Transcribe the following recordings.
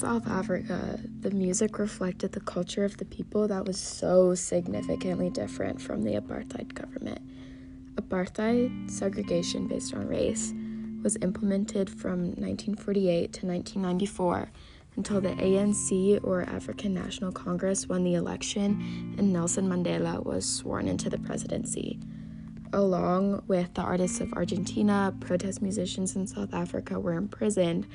South Africa, the music reflected the culture of the people that was so significantly different from the apartheid government. Apartheid, segregation based on race, was implemented from 1948 to 1994 until the ANC or African National Congress won the election and Nelson Mandela was sworn into the presidency. Along with the artists of Argentina, protest musicians in South Africa were imprisoned,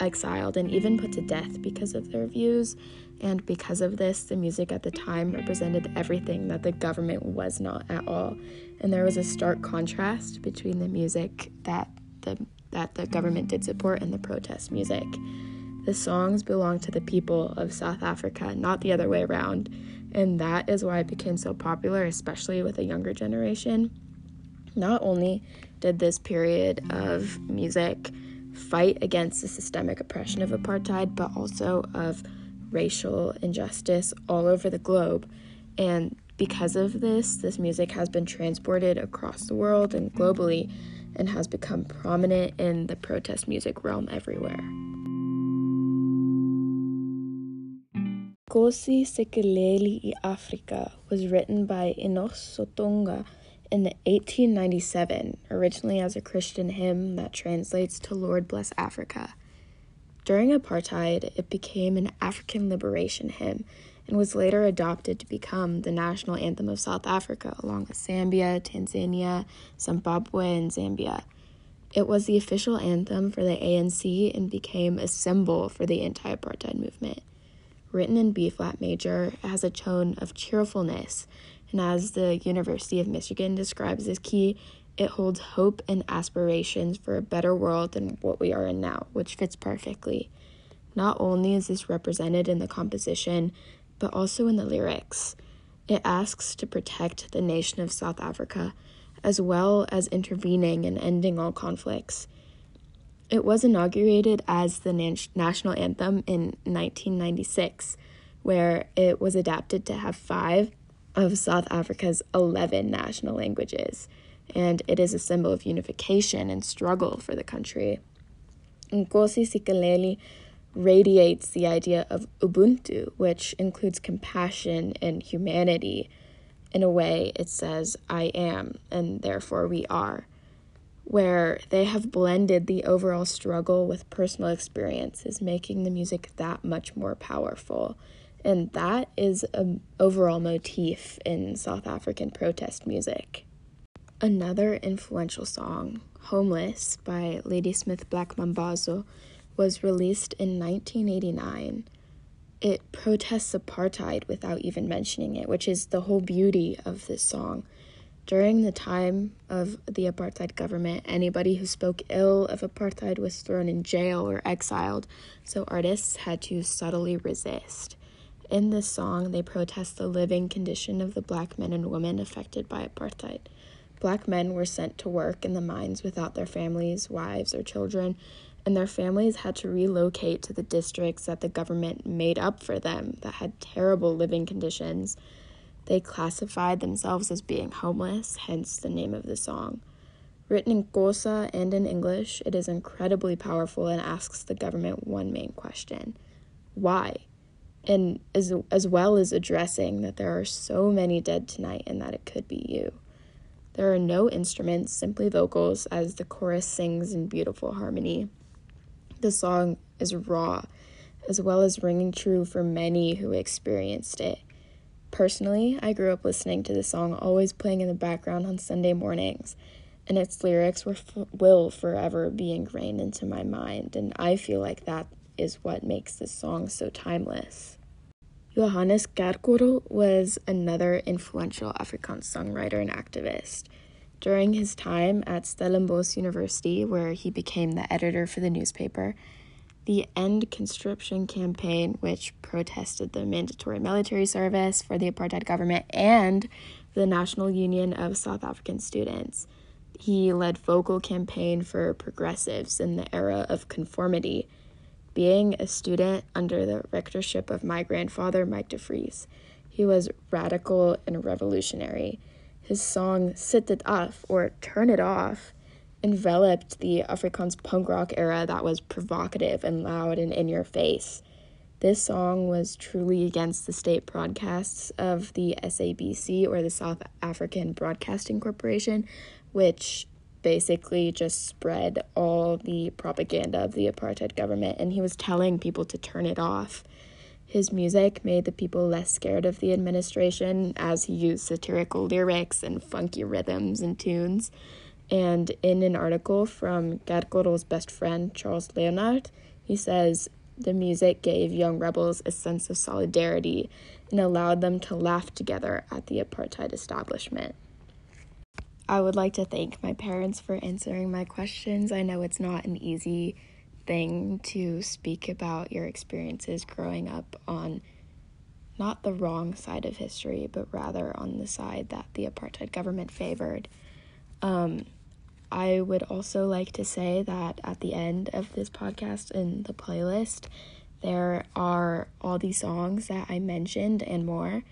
exiled, and even put to death because of their views. And because of this, the music at the time represented everything that the government was not at all. And there was a stark contrast between the music that the that the government did support and the protest music. The songs belong to the people of South Africa, not the other way around. And that is why it became so popular, especially with a younger generation. Not only did this period of music fight against the systemic oppression of apartheid, but also of racial injustice all over the globe. And because of this, this music has been transported across the world and globally and has become prominent in the protest music realm everywhere. Nkosi Sikelel' iAfrika was written by Enoch Sontonga in 1897, originally as a Christian hymn that translates to Lord Bless Africa. During apartheid, it became an African liberation hymn and was later adopted to become the national anthem of South Africa, along with Zambia, Tanzania, Zimbabwe, and Zambia. It was the official anthem for the ANC and became a symbol for the anti apartheid movement. Written in B flat major, it has a tone of cheerfulness and as the University of Michigan describes this key, it holds hope and aspirations for a better world than what we are in now, which fits perfectly. Not only is this represented in the composition, but also in the lyrics. It asks to protect the nation of South Africa, as well as intervening and ending all conflicts. It was inaugurated as the national anthem in 1996, where it was adapted to have five of South Africa's 11 national languages, and it is a symbol of unification and struggle for the country. Nkosi Sikaleli radiates the idea of Ubuntu, which includes compassion and humanity. In a way, it says, I am, and therefore we are, where they have blended the overall struggle with personal experiences, making the music that much more powerful. And that is an overall motif in South African protest music. Another influential song, Homeless by Ladysmith Black Mambazo, was released in 1989. It protests apartheid without even mentioning it, which is the whole beauty of this song. During the time of the apartheid government, anybody who spoke ill of apartheid was thrown in jail or exiled, so artists had to subtly resist. In this song, they protest the living condition of the black men and women affected by apartheid. Black men were sent to work in the mines without their families, wives, or children, and their families had to relocate to the districts that the government made up for them that had terrible living conditions. They classified themselves as being homeless, hence the name of the song. Written in Xhosa and in English, it is incredibly powerful and asks the government one main question Why? And as as well as addressing that there are so many dead tonight and that it could be you. There are no instruments, simply vocals as the chorus sings in beautiful harmony. The song is raw, as well as ringing true for many who experienced it. Personally, I grew up listening to the song always playing in the background on Sunday mornings, and its lyrics were, will forever be ingrained into my mind, and I feel like that is what makes this song so timeless. Johannes Kerkorrel was another influential Afrikaans songwriter and activist. During his time at Stellenbosch University, where he became the editor for the newspaper, the End Conscription campaign, which protested the mandatory military service for the apartheid government and the National Union of South African Students. He led vocal campaign for progressives in the era of conformity being a student under the rectorship of my grandfather, Mike DeVries. He was radical and revolutionary. His song Sit Dit Af, or Turn It Off, enveloped the Afrikaans punk rock era that was provocative and loud and in your face. This song was truly against the state broadcasts of the SABC or the South African Broadcasting Corporation, which basically just spread all the propaganda of the apartheid government, and he was telling people to turn it off. His music made the people less scared of the administration as he used satirical lyrics and funky rhythms and tunes. And in an article from Kerkorrel's best friend, Charles Leonard, he says the music gave young rebels a sense of solidarity and allowed them to laugh together at the apartheid establishment. I would like to thank my parents for answering my questions. I know it's not an easy thing to speak about your experiences growing up on not the wrong side of history, but rather on the side that the apartheid government favored. Um, I would also like to say that at the end of this podcast in the playlist, there are all these songs that I mentioned and more,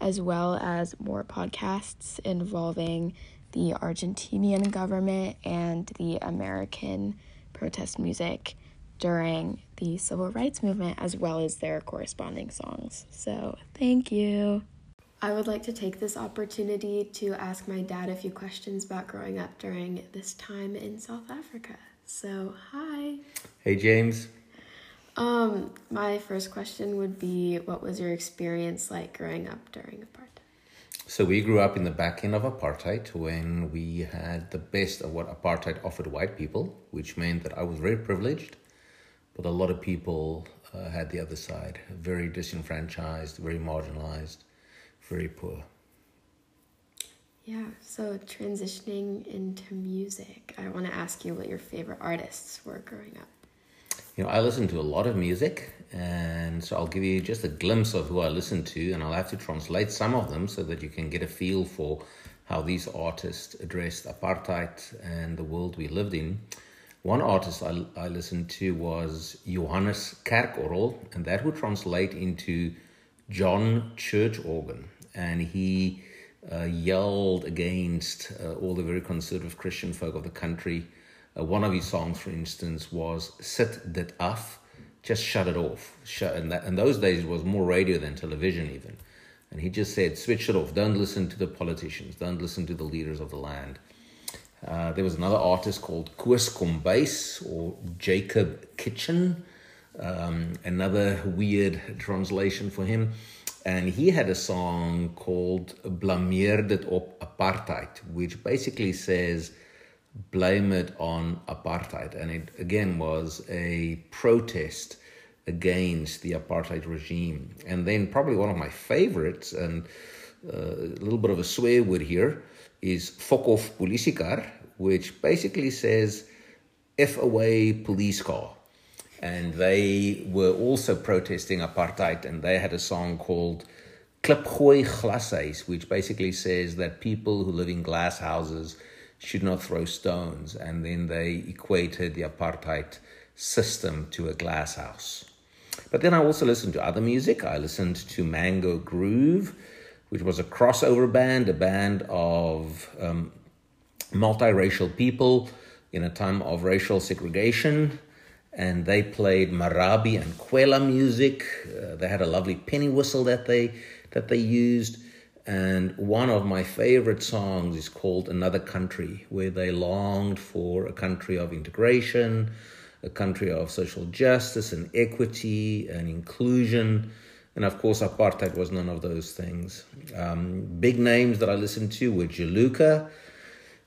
as well as more podcasts involving the Argentinian government and the American protest music during the civil rights movement, as well as their corresponding songs. So, thank you. I would like to take this opportunity to ask my dad a few questions about growing up during this time in South Africa. So, hi. Hey, James. Um, my first question would be what was your experience like growing up during apartheid? So we grew up in the back end of apartheid when we had the best of what apartheid offered white people, which meant that I was very privileged, but a lot of people uh, had the other side, very disenfranchised, very marginalized very poor. Yeah, so transitioning into music, I want to ask you what your favorite artists were growing up. You know, I listen to a lot of music, and so I'll give you just a glimpse of who I listen to, and I'll have to translate some of them so that you can get a feel for how these artists addressed apartheid and the world we lived in. One artist I, I listened to was Johannes Kerkorrel, and that would translate into John Church Organ and he uh, yelled against uh, all the very conservative Christian folk of the country. Uh, one of his songs, for instance, was "Sit dit af," just shut it off. Shut, and that, in those days, it was more radio than television, even. And he just said, "Switch it off. Don't listen to the politicians. Don't listen to the leaders of the land." Uh, there was another artist called Koos Kombuis or Jacob Kitchen, um, another weird translation for him and he had a song called Blameer dit op apartheid, which basically says blame it on apartheid. And it again was a protest against the apartheid regime. And then, probably one of my favorites, and uh, a little bit of a swear word here, is Fokofpolisiekar, which basically says F away police car and they were also protesting apartheid, and they had a song called Klipgooi Glashuis, which basically says that people who live in glass houses should not throw stones, and then they equated the apartheid system to a glass house. But then I also listened to other music. I listened to Mango Groove, which was a crossover band, a band of um, multiracial people in a time of racial segregation and they played marabi and kwela music. Uh, they had a lovely penny whistle that they that they used, and one of my favorite songs is called "Another Country," where they longed for a country of integration, a country of social justice and equity and inclusion. And of course, apartheid was none of those things. Um, big names that I listened to were Juluka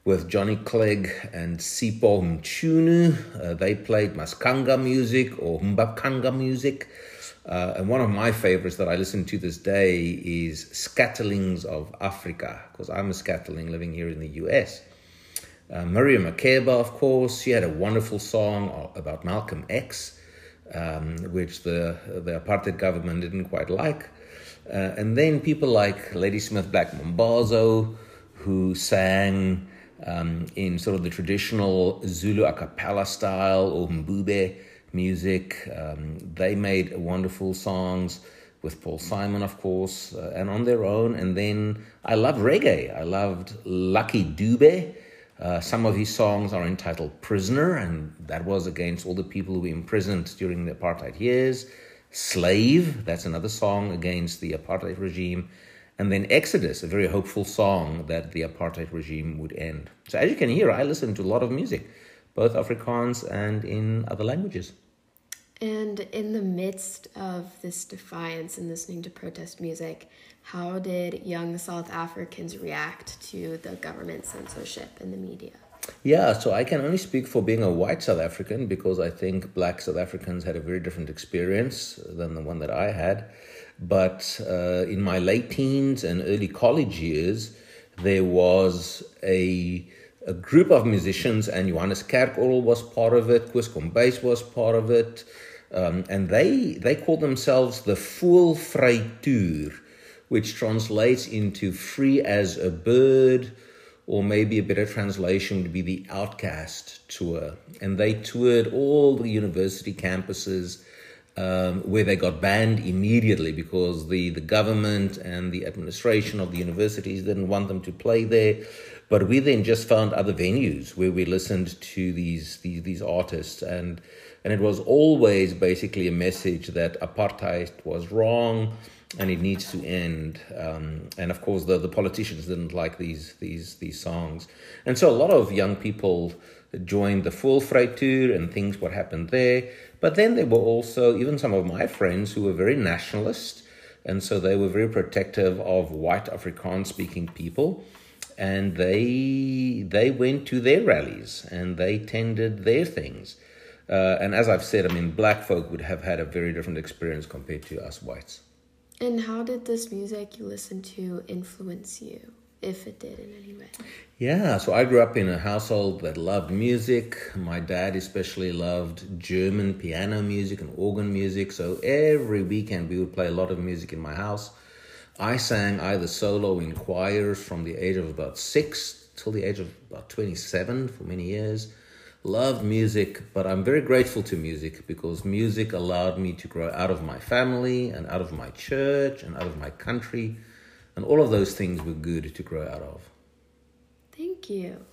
with Johnny Clegg and Sipho Mchunu. Uh, they played Maskanga music or Mbaqanga music. Uh, and one of my favorites that I listen to this day is Scatterlings of Africa, because I'm a scatterling living here in the US. Uh, Miriam Makeba, of course, she had a wonderful song about Malcolm X, um, which the, the apartheid government didn't quite like. Uh, and then people like Ladysmith Black Mambazo, who sang um, in sort of the traditional Zulu a cappella style or mbube music. Um, they made wonderful songs with Paul Simon, of course, uh, and on their own. And then I loved reggae. I loved Lucky Dube. Uh, some of his songs are entitled Prisoner, and that was against all the people who were imprisoned during the apartheid years. Slave, that's another song against the apartheid regime. And then Exodus, a very hopeful song that the apartheid regime would end. So, as you can hear, I listen to a lot of music, both Afrikaans and in other languages. And in the midst of this defiance and listening to protest music, how did young South Africans react to the government censorship in the media? Yeah, so I can only speak for being a white South African because I think black South Africans had a very different experience than the one that I had. But uh, in my late teens and early college years, there was a a group of musicians, and Johannes Kerkorrel was part of it, Koos Bass was part of it, um, and they they call themselves the Voëlvry Tour, which translates into free as a bird, or maybe a better translation would be the Outcast Tour. And they toured all the university campuses. Um, where they got banned immediately because the, the government and the administration of the universities didn't want them to play there. But we then just found other venues where we listened to these these, these artists and and it was always basically a message that apartheid was wrong and it needs to end. Um, and of course, the, the politicians didn't like these these these songs, and so a lot of young people joined the Voëlvry tour and things what happened there. But then there were also even some of my friends who were very nationalist, and so they were very protective of white Afrikaans speaking people. And they they went to their rallies and they tended their things. Uh, and as I've said, I mean, black folk would have had a very different experience compared to us whites. And how did this music you listened to influence you, if it did in any way? Yeah, so I grew up in a household that loved music. My dad especially loved German piano music and organ music. So every weekend we would play a lot of music in my house. I sang either solo in choirs from the age of about six till the age of about 27 for many years loved music, but I'm very grateful to music because music allowed me to grow out of my family and out of my church and out of my country. And all of those things were good to grow out of. Thank you.